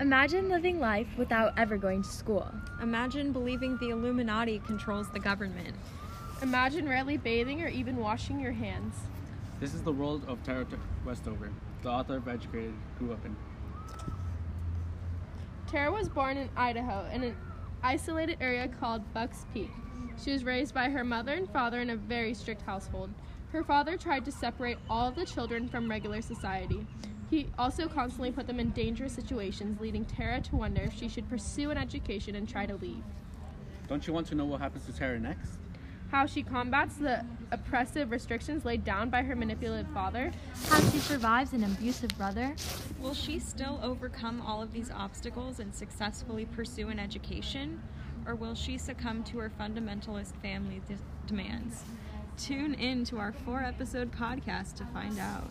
Imagine living life without ever going to school. Imagine believing the Illuminati controls the government. Imagine rarely bathing or even washing your hands. This is the world of Tara Westover, the author of Educated, grew up in. Tara was born in Idaho in an isolated area called Bucks Peak. She was raised by her mother and father in a very strict household. Her father tried to separate all of the children from regular society. He also constantly put them in dangerous situations, leading Tara to wonder if she should pursue an education and try to leave. Don't you want to know what happens to Tara next? How she combats the oppressive restrictions laid down by her manipulative father. How she survives an abusive brother. Will she still overcome all of these obstacles and successfully pursue an education? Or will she succumb to her fundamentalist family de- demands? Tune in to our four episode podcast to find out.